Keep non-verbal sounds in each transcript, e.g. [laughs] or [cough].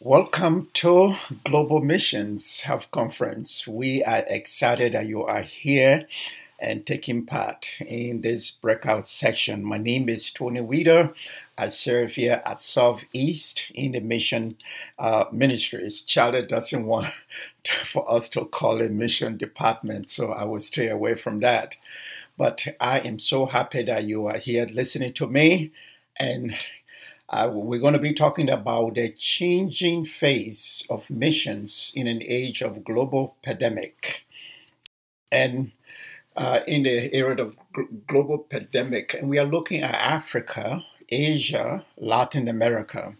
Welcome to Global Missions Health Conference. We are excited that you are here and taking part in this breakout session. My name is Tony Weeder. I serve here at Southeast in the Mission uh, Ministries. Charlie doesn't want [laughs] for us to call it Mission Department, so I will stay away from that. But I am so happy that you are here listening to me and uh, we're going to be talking about the changing face of missions in an age of global pandemic. And uh, in the era of global pandemic, and we are looking at Africa, Asia, Latin America.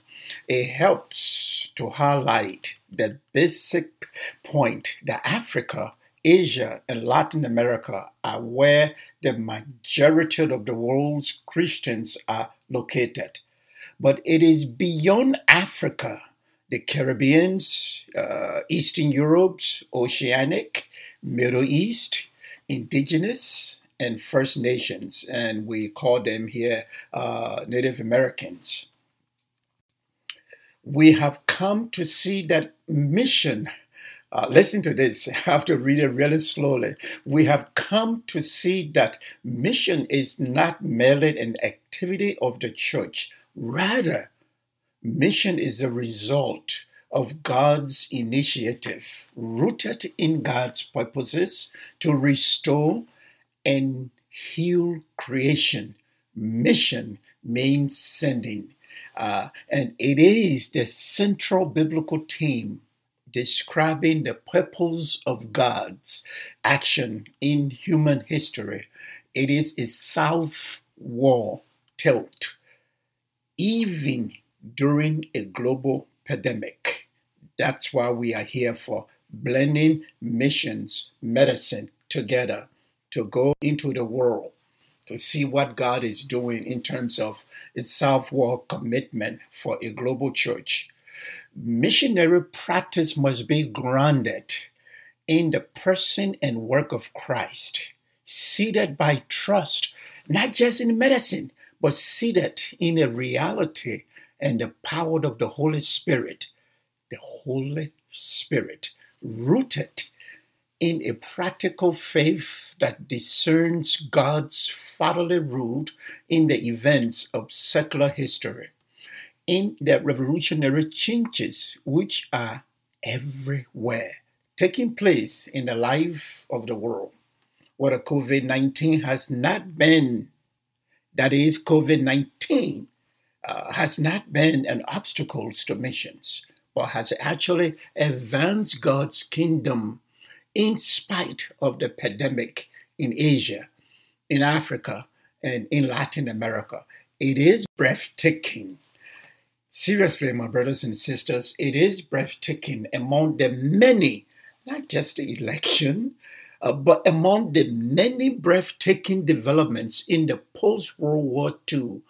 It helps to highlight the basic point that Africa, Asia, and Latin America are where the majority of the world's Christians are located but it is beyond Africa, the Caribbeans, uh, Eastern Europe, Oceanic, Middle East, Indigenous, and First Nations, and we call them here uh, Native Americans. We have come to see that mission. Uh, listen to this. [laughs] I have to read it really slowly. We have come to see that mission is not merely an activity of the church, Rather, mission is a result of God's initiative, rooted in God's purposes to restore and heal creation. Mission means sending. Uh, and it is the central biblical theme describing the purpose of God's action in human history. It is a southward tilt even during a global pandemic. That's why we are here for blending missions, medicine together to go into the world to see what God is doing in terms of its southward commitment for a global church. Missionary practice must be grounded in the person and work of Christ, seated by trust, not just in medicine, but seated in a reality and the power of the Holy Spirit, the Holy Spirit, rooted in a practical faith that discerns God's fatherly rule in the events of secular history, in the revolutionary changes which are everywhere taking place in the life of the world. What COVID 19 has not been that is, COVID 19 uh, has not been an obstacle to missions, but has actually advanced God's kingdom in spite of the pandemic in Asia, in Africa, and in Latin America. It is breathtaking. Seriously, my brothers and sisters, it is breathtaking among the many, not just the election, uh, but among the many breathtaking developments in the post World War II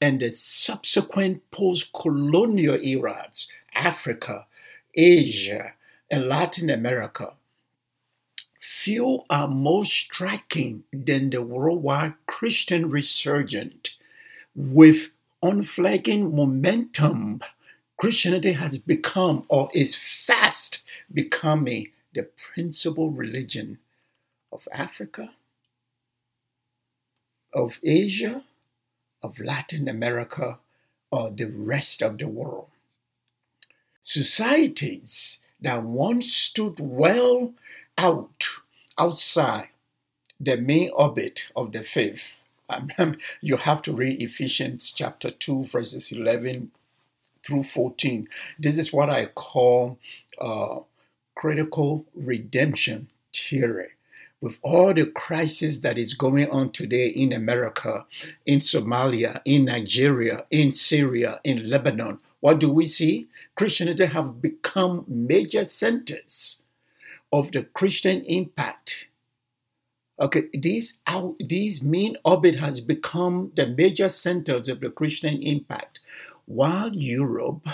and the subsequent post colonial eras, Africa, Asia, and Latin America, few are more striking than the worldwide Christian resurgence with unflagging momentum. Christianity has become or is fast becoming the principal religion of Africa, of Asia, of Latin America, or the rest of the world. Societies that once stood well out outside the main orbit of the faith. [laughs] you have to read Ephesians chapter 2, verses 11 through 14. This is what I call uh, critical redemption theory with all the crisis that is going on today in America, in Somalia, in Nigeria, in Syria, in Lebanon, what do we see? Christianity have become major centers of the Christian impact. Okay, these out, these main orbit has become the major centers of the Christian impact, while Europe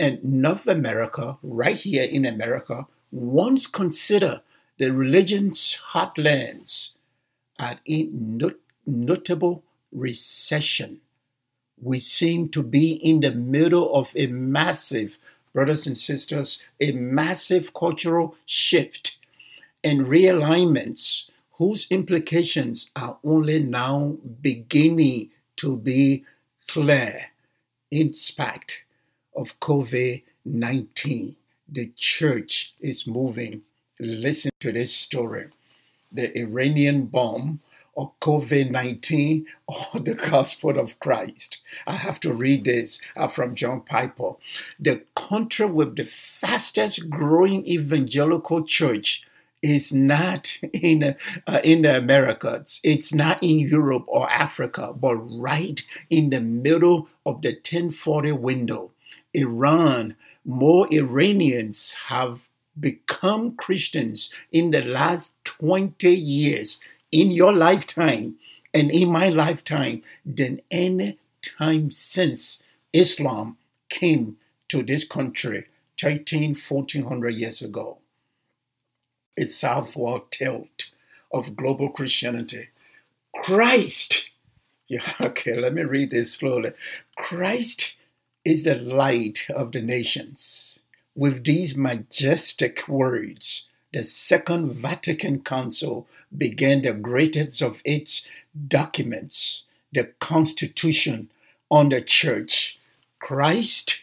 and North America, right here in America, once considered the religion's heartlands are in not- notable recession. We seem to be in the middle of a massive, brothers and sisters, a massive cultural shift and realignments whose implications are only now beginning to be clear in spite of COVID 19. The church is moving. Listen to this story. The Iranian bomb or COVID 19 or the gospel of Christ. I have to read this uh, from John Piper. The country with the fastest growing evangelical church is not in uh, in the Americas. It's not in Europe or Africa, but right in the middle of the 1040 window. Iran, more Iranians have become Christians in the last 20 years in your lifetime and in my lifetime than any time since Islam came to this country 13, 1400 years ago. It's southward tilt of global Christianity. Christ, [laughs] yeah, okay, let me read this slowly. Christ is the light of the nations. With these majestic words, the Second Vatican Council began the greatest of its documents, the Constitution on the Church. Christ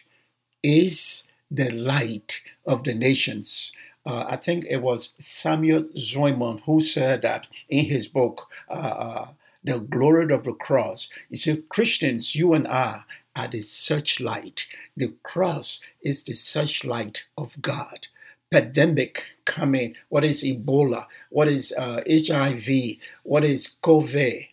is the light of the nations. Uh, I think it was Samuel Zwemer who said that in his book, uh, uh, The Glory of the Cross. He said, Christians, you and I are the searchlight. The cross is the searchlight of God pandemic coming, what is Ebola, what is uh, HIV, what is COVID.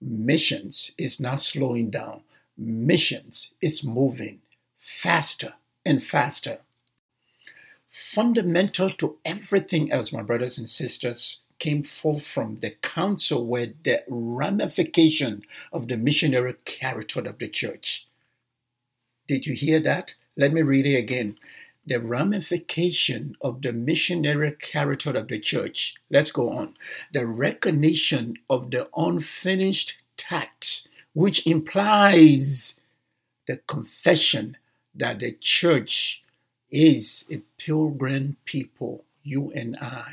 Missions is not slowing down. Missions is moving faster and faster. Fundamental to everything else, my brothers and sisters, came forth from the council where the ramification of the missionary character of the church. Did you hear that? Let me read it again the ramification of the missionary character of the church. Let's go on. The recognition of the unfinished task, which implies the confession that the church is a pilgrim people, you and I,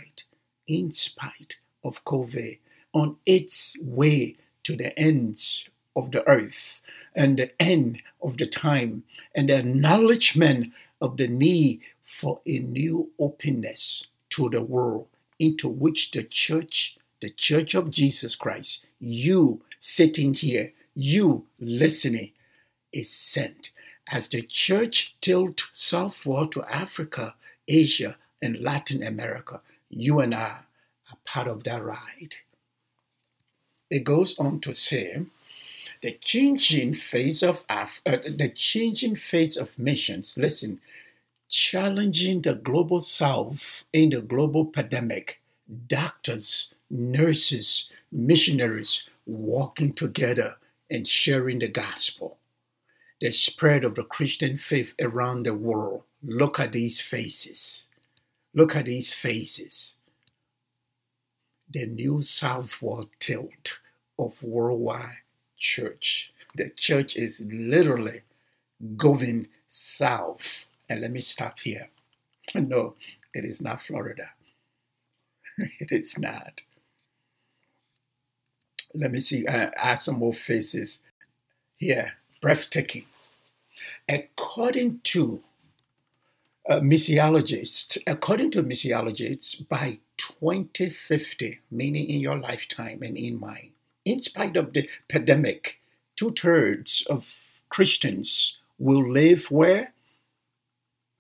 in spite of COVID, on its way to the ends of the earth and the end of the time, and the acknowledgement of the need for a new openness to the world into which the church, the church of Jesus Christ, you sitting here, you listening, is sent. As the church tilt southward to Africa, Asia, and Latin America, you and I are part of that ride. It goes on to say, the changing face of Af- uh, the changing face of missions. Listen, challenging the global south in the global pandemic. Doctors, nurses, missionaries walking together and sharing the gospel. The spread of the Christian faith around the world. Look at these faces. Look at these faces. The new southward tilt of worldwide church. The church is literally going south. And let me stop here. No, it is not Florida. [laughs] it is not. Let me see. I, have some more faces here. Breathtaking. According to uh, missiologists, according to missiologists, by 2050, meaning in your lifetime and in mine, in spite of the pandemic, two thirds of Christians will live where?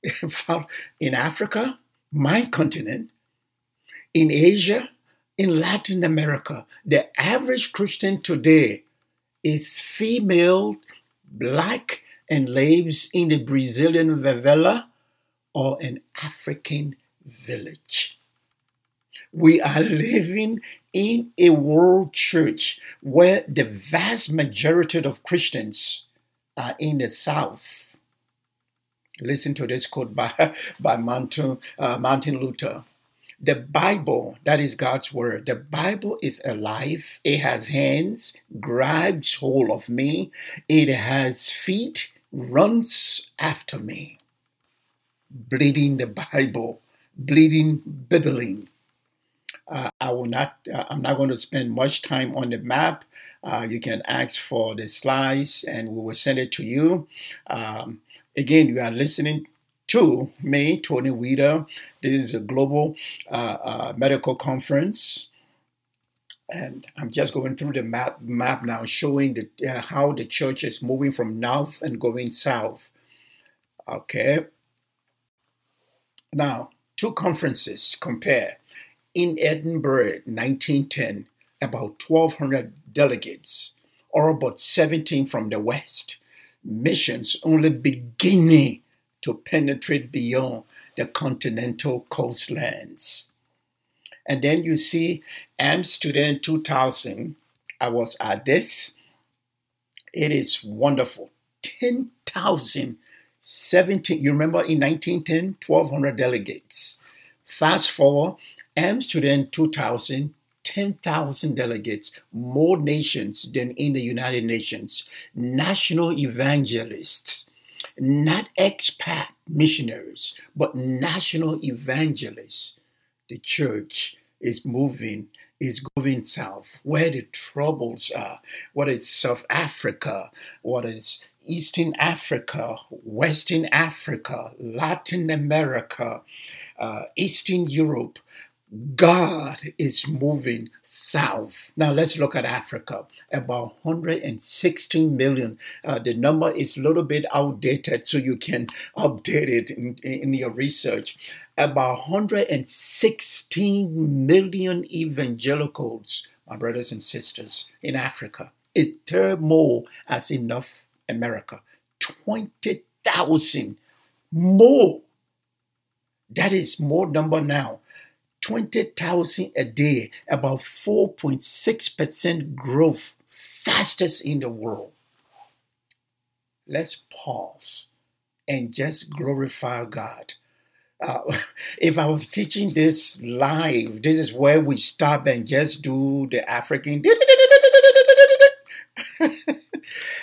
[laughs] in Africa, my continent, in Asia, in Latin America. The average Christian today is female, black, and lives in a Brazilian favela or an African village. We are living in a world church where the vast majority of Christians are in the South. Listen to this quote by, [laughs] by Martin, uh, Martin Luther. The Bible, that is God's word, the Bible is alive. It has hands, grabs hold of me. It has feet, runs after me. Bleeding the Bible, bleeding, bibbling. Uh, I will not. Uh, I'm not going to spend much time on the map. Uh, you can ask for the slides, and we will send it to you. Um, again, you are listening to me, Tony Weeder. This is a global uh, uh, medical conference. And I'm just going through the map, map now, showing the, uh, how the church is moving from north and going south. Okay. Now, two conferences compare. In Edinburgh, 1910, about 1,200 delegates, or about 17 from the West. Missions only beginning to penetrate beyond the continental coastlands. And then you see Amsterdam 2000. I was at this. It is wonderful. 10,000, 17. You remember in 1910, 1,200 delegates. Fast forward, Amsterdam 2000, 10,000 delegates, more nations than in the United Nations, national evangelists, not expat missionaries, but national evangelists. The church is moving, is going south, where the troubles are, what is South Africa, what is Eastern Africa, Western Africa, Latin America, uh, Eastern Europe, God is moving south. Now let's look at Africa. About 116 million. Uh, the number is a little bit outdated, so you can update it in, in your research. About 116 million evangelicals, my brothers and sisters, in Africa. A third more as North America. 20,000 more. That is more number now 20,000 a day, about 4.6% growth, fastest in the world. Let's pause and just glorify God. Uh, [laughs] if I was teaching this live, this is where we stop and just do the African. [laughs]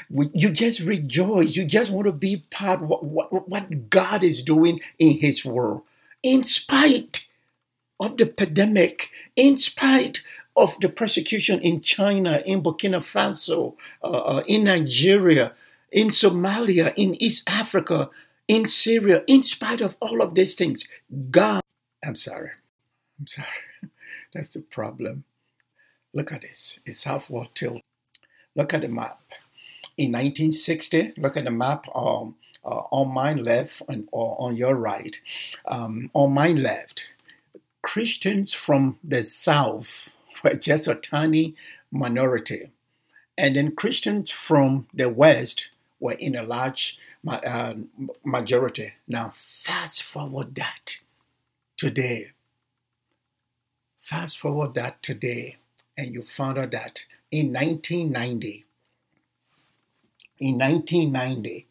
you just rejoice. You just want to be part of what, what, what God is doing in His world, in spite of the pandemic, in spite of the persecution in China, in Burkina Faso, uh, uh, in Nigeria, in Somalia, in East Africa, in Syria, in spite of all of these things, God, I'm sorry, I'm sorry, [laughs] that's the problem. Look at this, it's half-wall tilt. Look at the map. In 1960, look at the map um, uh, on my left and or on your right. Um, on my left, Christians from the South were just a tiny minority. And then Christians from the West were in a large uh, majority. Now, fast forward that today. Fast forward that today, and you found out that in 1990, in 1990,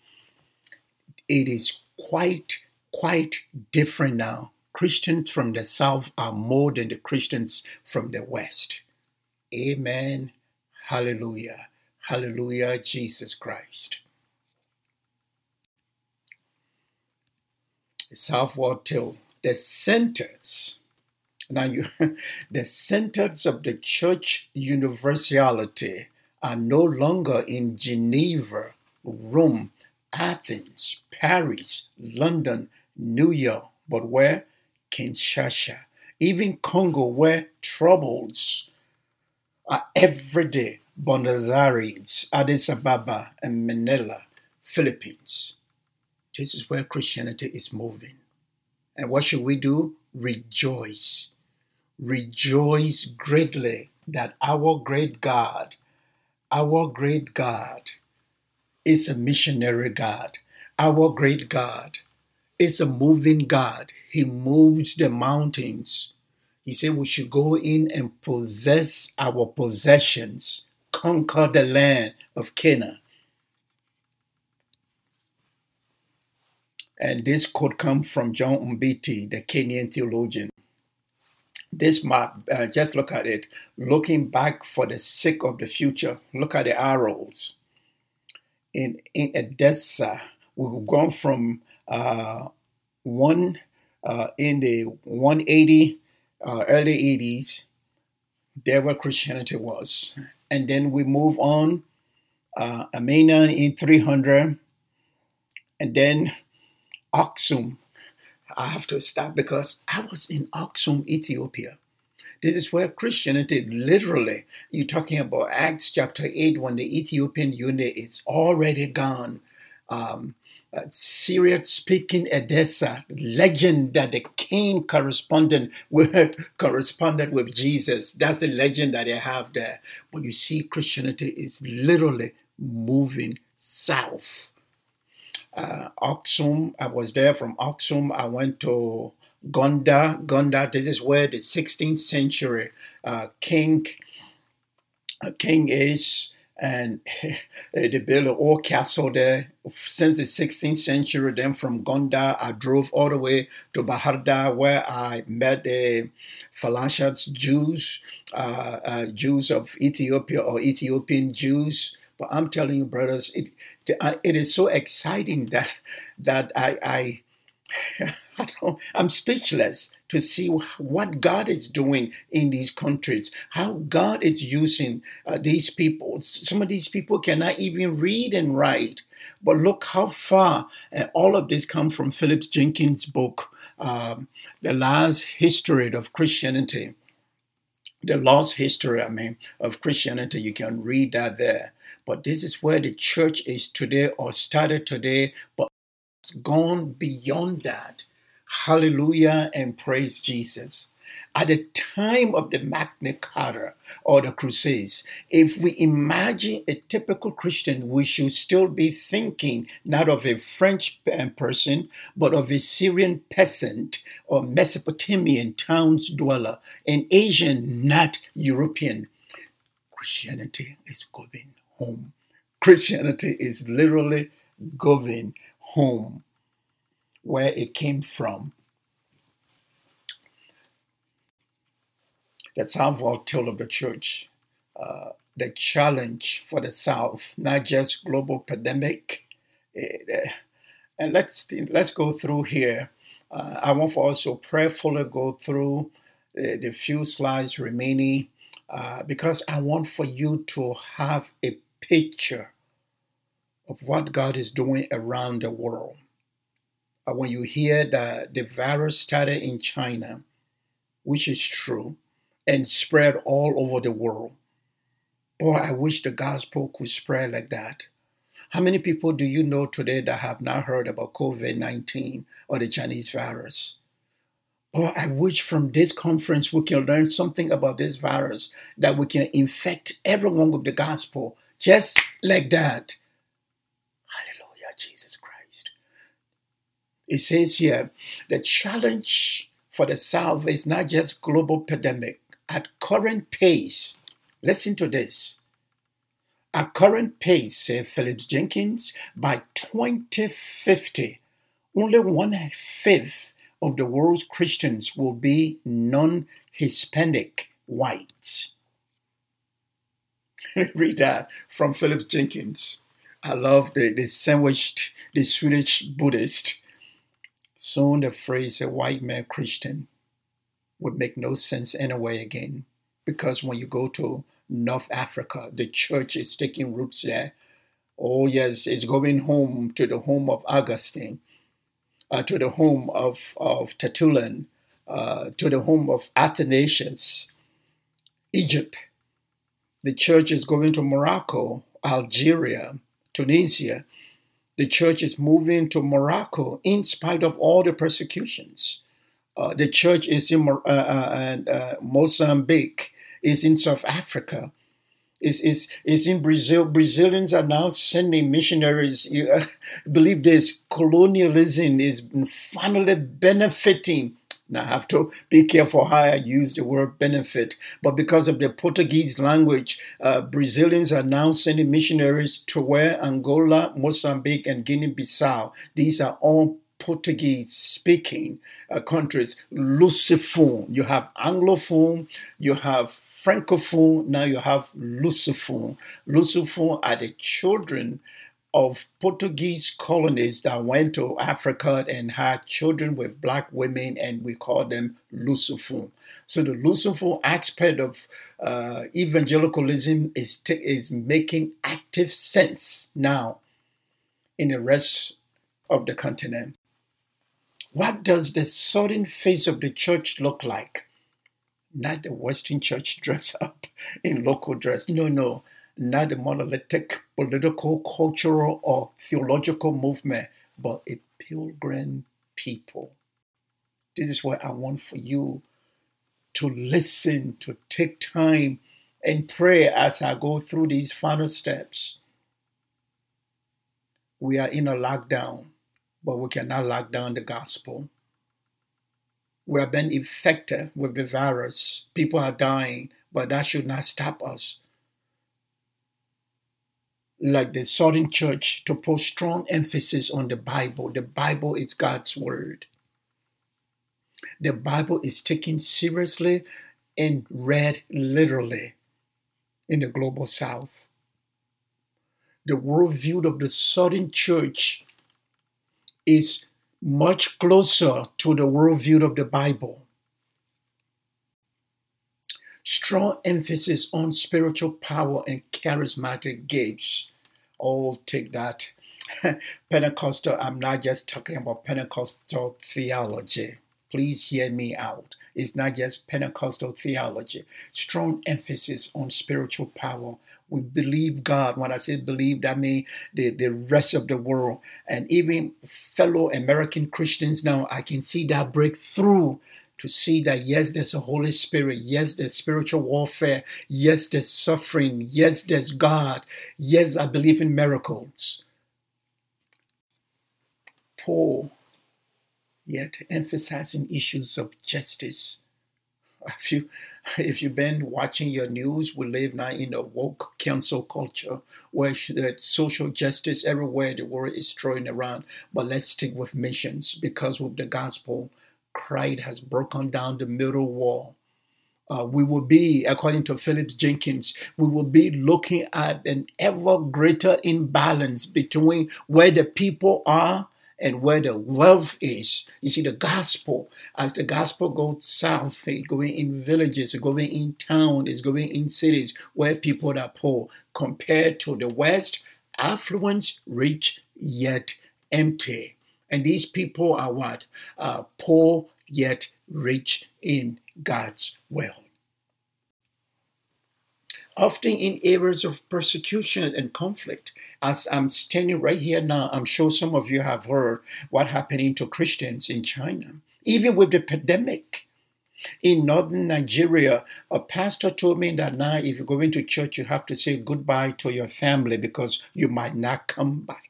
it is quite, quite different now Christians from the South are more than the Christians from the West. Amen. Hallelujah. Hallelujah, Jesus Christ. The Southward Till, the centers. Now, you, [laughs] the centers of the church universality are no longer in Geneva, Rome, Athens, Paris, London, New York, but where? Kinshasa, even Congo, where troubles are every day. Buenos Aires, Addis Ababa, and Manila, Philippines. This is where Christianity is moving. And what should we do? Rejoice. Rejoice greatly that our great God, our great God, is a missionary God. Our great God is a moving God. He moves the mountains. He said we should go in and possess our possessions, conquer the land of Canaan. And this could come from John Mbiti, the Kenyan theologian. this map, uh, just look at it, looking back for the sake of the future. Look at the arrows. In, in Edessa, we've gone from uh, one uh, in the 180 uh, early 80s, there where Christianity was. And then we move on, uh, Amena in 300, and then Aksum. I have to stop because I was in Aksum, Ethiopia. This is where Christianity literally, you're talking about Acts chapter 8, when the Ethiopian eunuch is already gone. Um, Syriac speaking Edessa, legend that the king corresponded with, [laughs] corresponded with Jesus. That's the legend that they have there. But you see, Christianity is literally moving south. Uh, Aksum, I was there from Aksum. I went to Gondar. Gondar, this is where the 16th century uh, king, uh, king is and [laughs] they built an old castle there since the 16th century. Then from Gondar, I drove all the way to Bahir Dar, where I met the Falashats Jews, uh, uh, Jews of Ethiopia or Ethiopian Jews. But I'm telling you, brothers, it uh, it is so exciting that that I I [laughs] I don't, I'm speechless to see what God is doing in these countries, how God is using uh, these people. Some of these people cannot even read and write, but look how far uh, all of this comes from Philip Jenkins' book, um, The Last History of Christianity. The lost history, I mean, of Christianity. You can read that there. But this is where the church is today or started today, but it's gone beyond that Hallelujah and praise Jesus. At the time of the Magna Carta or the Crusades, if we imagine a typical Christian, we should still be thinking not of a French uh, person, but of a Syrian peasant or Mesopotamian towns dweller, an Asian, not European. Christianity is going home. Christianity is literally going home where it came from. The South volatile of the church, uh, the challenge for the South, not just global pandemic. Uh, and let's let's go through here. Uh, I want to prayerfully go through the, the few slides remaining uh, because I want for you to have a picture of what God is doing around the world when you hear that the virus started in China, which is true, and spread all over the world. Boy, I wish the gospel could spread like that. How many people do you know today that have not heard about COVID 19 or the Chinese virus? Oh, I wish from this conference we can learn something about this virus that we can infect everyone with the gospel just like that. Hallelujah, Jesus Christ. It says here the challenge for the South is not just global pandemic. At current pace, listen to this. At current pace, said Philip Jenkins, by 2050, only one fifth of the world's Christians will be non Hispanic whites. [laughs] Read that from Philip Jenkins. I love the, the sandwiched, the Swedish Buddhist Soon the phrase a white man Christian would make no sense anyway again. Because when you go to North Africa, the church is taking roots there. Oh, yes, it's going home to the home of Augustine, uh, to the home of, of Tertullian, uh, to the home of Athanasius, Egypt. The church is going to Morocco, Algeria, Tunisia, the church is moving to Morocco in spite of all the persecutions. Uh, the church is in uh, uh, uh, Mozambique, is in South Africa, is, is, is in Brazil. Brazilians are now sending missionaries. You [laughs] believe this colonialism is finally benefiting now, I have to be careful how I use the word benefit, but because of the Portuguese language, uh, Brazilians are now sending missionaries to where Angola, Mozambique, and Guinea Bissau. These are all Portuguese speaking uh, countries, Lusophone. You have Anglophone, you have Francophone, now you have Lusophone. Lusophone are the children of Portuguese colonies that went to Africa and had children with black women, and we call them Lusophone. So the Lusophone aspect of uh, evangelicalism is, t- is making active sense now in the rest of the continent. What does the southern face of the church look like? Not the Western church [laughs] dress up in local dress. No, no. Not a monolithic political, cultural, or theological movement, but a pilgrim people. This is what I want for you to listen, to take time and pray as I go through these final steps. We are in a lockdown but we cannot lock down the gospel. We have been infected with the virus. People are dying, but that should not stop us. Like the Southern Church, to put strong emphasis on the Bible. The Bible is God's Word. The Bible is taken seriously and read literally in the global South. The worldview of the Southern Church is much closer to the worldview of the Bible. Strong emphasis on spiritual power and charismatic gifts. Oh, take that. [laughs] Pentecostal, I'm not just talking about Pentecostal theology. Please hear me out. It's not just Pentecostal theology. Strong emphasis on spiritual power we believe God. When I say believe, I mean the, the rest of the world and even fellow American Christians now, I can see that breakthrough to see that yes, there's a Holy Spirit, yes, there's spiritual warfare, yes, there's suffering, yes, there's God, yes, I believe in miracles. Paul, yet emphasizing issues of justice. [laughs] Have you if you've been watching your news, we live now in a woke cancel culture where uh, social justice everywhere the world is throwing around. But let's stick with missions because with the gospel, Christ has broken down the middle wall. Uh, we will be, according to Phillips Jenkins, we will be looking at an ever greater imbalance between where the people are and where the wealth is. You see, the gospel, as the gospel goes south, it's going in villages, it's going in town, it's going in cities where people are poor. Compared to the West, affluence, rich, yet empty. And these people are what? Uh, poor, yet rich in God's will often in areas of persecution and conflict. As I'm standing right here now, I'm sure some of you have heard what happening to Christians in China, even with the pandemic. In northern Nigeria, a pastor told me that now, if you go into church, you have to say goodbye to your family because you might not come back.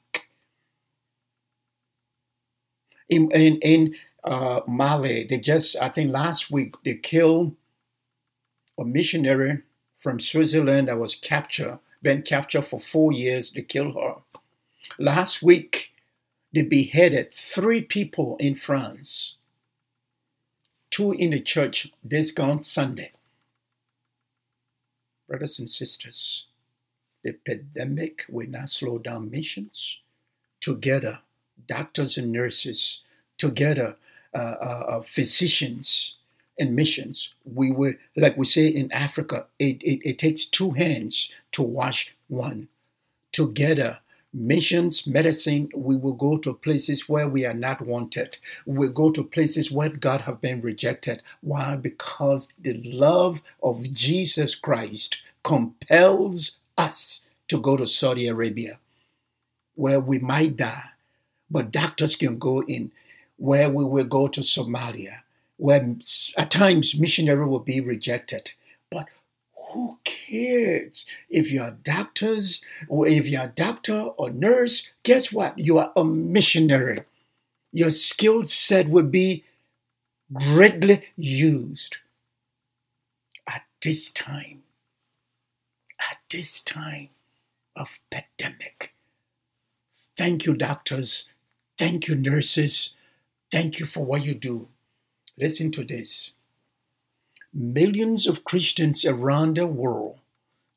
In, in, in uh, Mali, they just, I think last week, they killed a missionary from Switzerland that was captured, been captured for four years to kill her. Last week, they beheaded three people in France, two in the church this gone Sunday. Brothers and sisters, the pandemic will not slow down missions. Together, doctors and nurses, together, uh, uh, uh physicians, and missions. We were, like we say in Africa, it, it, it takes two hands to wash one. Together, missions, medicine, we will go to places where we are not wanted. We go to places where God have been rejected. Why? Because the love of Jesus Christ compels us to go to Saudi Arabia, where we might die, but doctors can go in, where we will go to Somalia, where at times missionary will be rejected. But who cares if you're doctors or if you're a doctor or nurse? Guess what? You are a missionary. Your skill set will be greatly used at this time. At this time of pandemic. Thank you, doctors. Thank you, nurses. Thank you for what you do. Listen to this. Millions of Christians around the world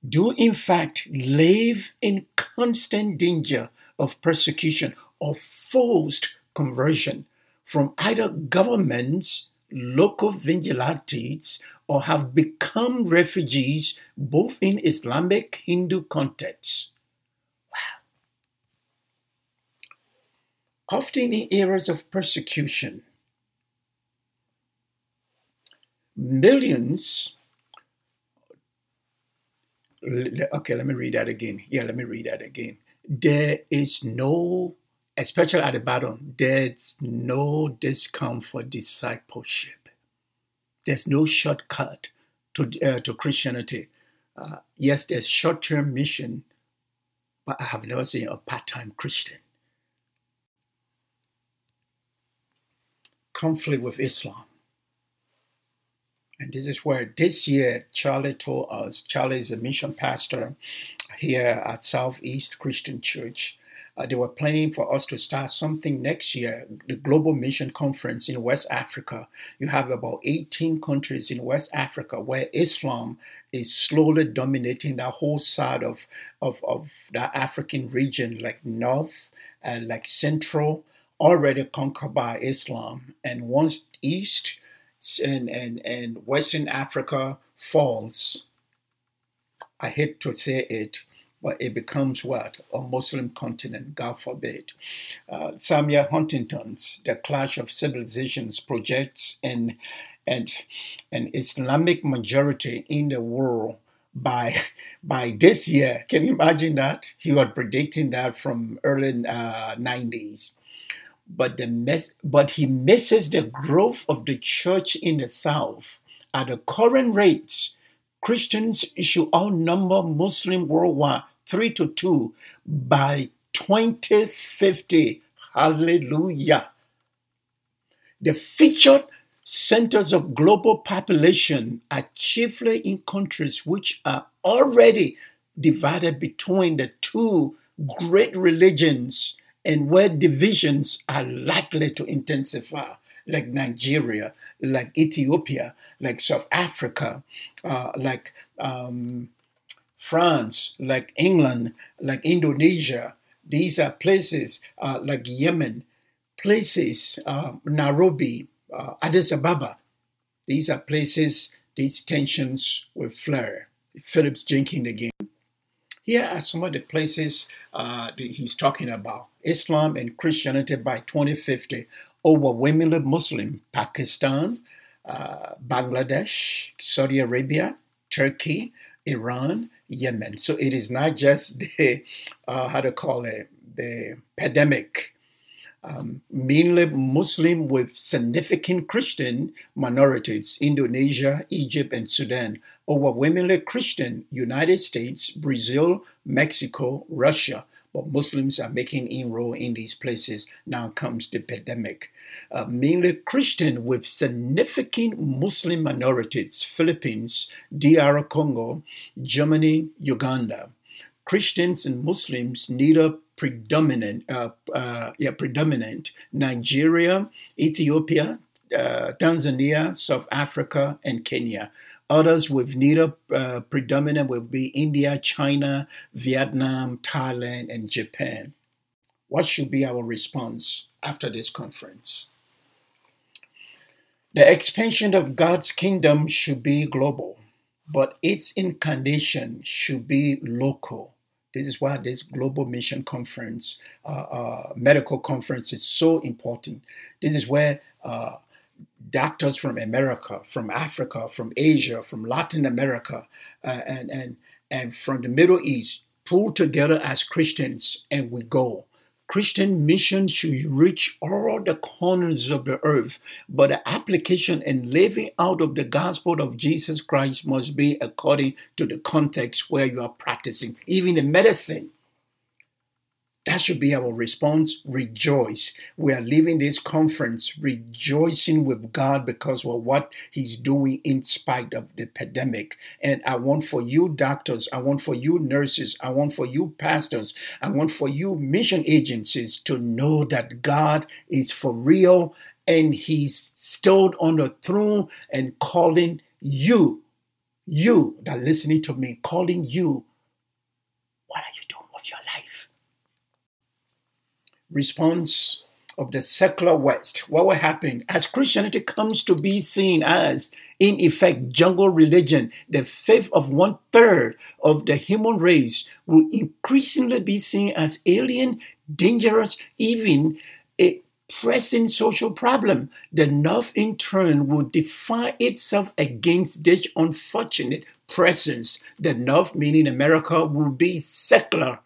do, in fact, live in constant danger of persecution or forced conversion from either governments, local vigilantes, or have become refugees both in Islamic Hindu contexts. Often in eras of persecution, millions okay let me read that again. Yeah let me read that again. There is no especially at the bottom there's no discount for discipleship. There's no shortcut to, uh, to christianity. Uh, yes there's short-term mission but i have never seen a part-time christian conflict with islam and this is where this year Charlie told us, Charlie is a mission pastor here at Southeast Christian Church. Uh, they were planning for us to start something next year, the Global Mission Conference in West Africa. You have about 18 countries in West Africa where Islam is slowly dominating that whole side of, of, of the African region, like North and like Central, already conquered by Islam. And once East, and, and, and Western Africa falls, I hate to say it, but it becomes what? A Muslim continent, God forbid. Uh, Samuel Huntington's The Clash of Civilizations projects an, an, an Islamic majority in the world by [laughs] by this year. Can you imagine that? He was predicting that from early uh, 90s but the but he misses the growth of the church in the south. At the current rate, Christians should outnumber Muslim worldwide three to two by 2050. Hallelujah. The featured centers of global population are chiefly in countries which are already divided between the two great religions and where divisions are likely to intensify, like Nigeria, like Ethiopia, like South Africa, uh, like um, France, like England, like Indonesia. These are places uh, like Yemen, places, uh, Nairobi, Addis Ababa. These are places these tensions will flare. Phillips Jenkins again. Here are some of the places uh, he's talking about Islam and Christianity by 2050. Overwhelmingly Muslim, Pakistan, uh, Bangladesh, Saudi Arabia, Turkey, Iran, Yemen. So it is not just the, uh, how to call it, the pandemic um, mainly Muslim with significant Christian minorities, Indonesia, Egypt, and Sudan, overwhelmingly Christian, United States, Brazil, Mexico, Russia. But Muslims are making inroad in these places. Now comes the pandemic. Uh, mainly Christian with significant Muslim minorities, Philippines, DR Congo, Germany, Uganda. Christians and Muslims neither predominant, uh, uh, yeah, predominant Nigeria, Ethiopia, uh, Tanzania, South Africa, and Kenya. Others with neither uh, predominant will be India, China, Vietnam, Thailand, and Japan. What should be our response after this conference? The expansion of God's kingdom should be global, but its incarnation should be local this is why this global mission conference, uh, uh, medical conference, is so important. This is where uh, doctors from America, from Africa, from Asia, from Latin America, uh, and and and from the Middle East pull together as Christians, and we go. Christian mission should reach all the corners of the earth, but the application and living out of the gospel of Jesus Christ must be according to the context where you are practicing, even in medicine. That should be our response. Rejoice. We are leaving this conference rejoicing with God because of what He's doing in spite of the pandemic. And I want for you, doctors, I want for you, nurses, I want for you, pastors, I want for you, mission agencies to know that God is for real and He's stood on the throne and calling you, you that listening to me, calling you. What are you doing? Response of the secular West, what will happen as Christianity comes to be seen as, in effect, jungle religion, the faith of one third of the human race will increasingly be seen as alien, dangerous, even a pressing social problem. The North, in turn, will define itself against this unfortunate presence. The North, meaning America, will be secular.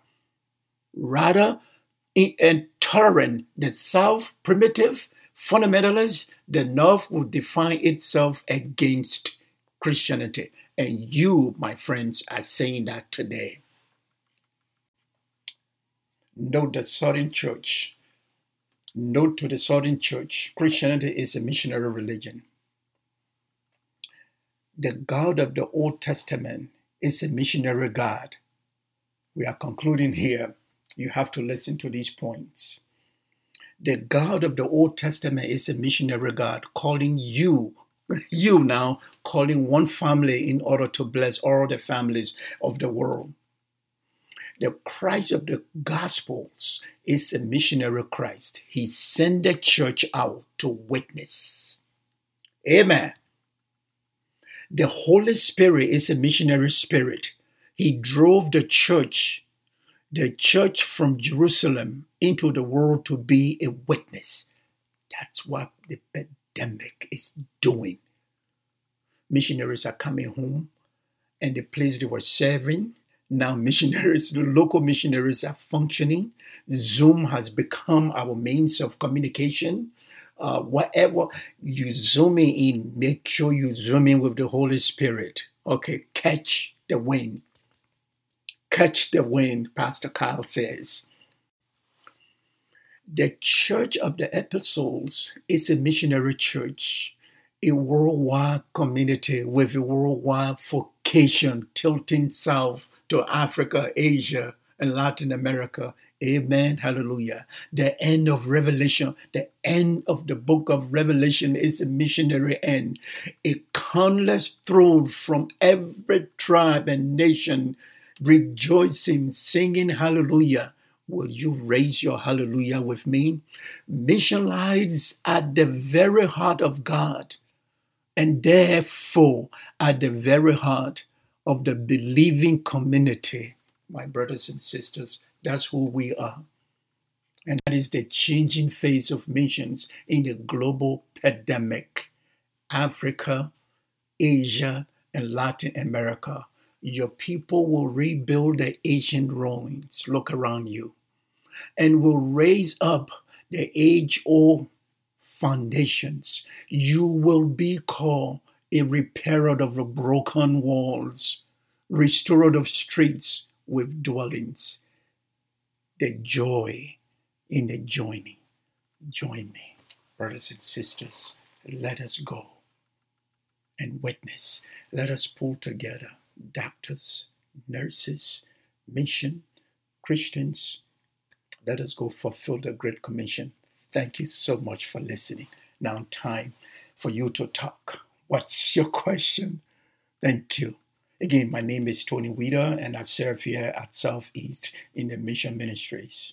Rather, intolerant, the South primitive, fundamentalist, the North will define itself against Christianity. And you, my friends, are saying that today. Note the Southern Church. Note to the Southern Church Christianity is a missionary religion. The God of the Old Testament is a missionary God. We are concluding here you have to listen to these points. The God of the Old Testament is a missionary God calling you, [laughs] you now, calling one family in order to bless all the families of the world. The Christ of the Gospels is a missionary Christ. He sent the church out to witness. Amen. The Holy Spirit is a missionary spirit. He drove the church the church from Jerusalem into the world to be a witness. That's what the pandemic is doing. Missionaries are coming home, and the place they were serving, now missionaries, the [laughs] local missionaries are functioning. Zoom has become our means of communication. Uh, whatever you zoom in, make sure you zoom in with the Holy Spirit. Okay, catch the wind catch the wind, Pastor Kyle says. The Church of the Epistles is a missionary church, a worldwide community with a worldwide vocation tilting south to Africa, Asia, and Latin America. Amen. Hallelujah. The end of Revelation, the end of the book of Revelation is a missionary end. A countless throne from every tribe and nation rejoicing, singing hallelujah. Will you raise your hallelujah with me? Mission lies at the very heart of God and therefore at the very heart of the believing community. My brothers and sisters, that's who we are. And that is the changing face of missions in the global pandemic. Africa, Asia, and Latin America your people will rebuild the ancient ruins. Look around you. And will raise up the age old foundations. You will be called a repairer of the broken walls, restorer of streets with dwellings. The joy in the joining. Join me, brothers and sisters. Let us go and witness. Let us pull together doctors, nurses, mission, Christians. Let us go fulfill the Great Commission. Thank you so much for listening. Now, time for you to talk. What's your question? Thank you. Again, my name is Tony Weeder, and I serve here at Southeast in the Mission Ministries.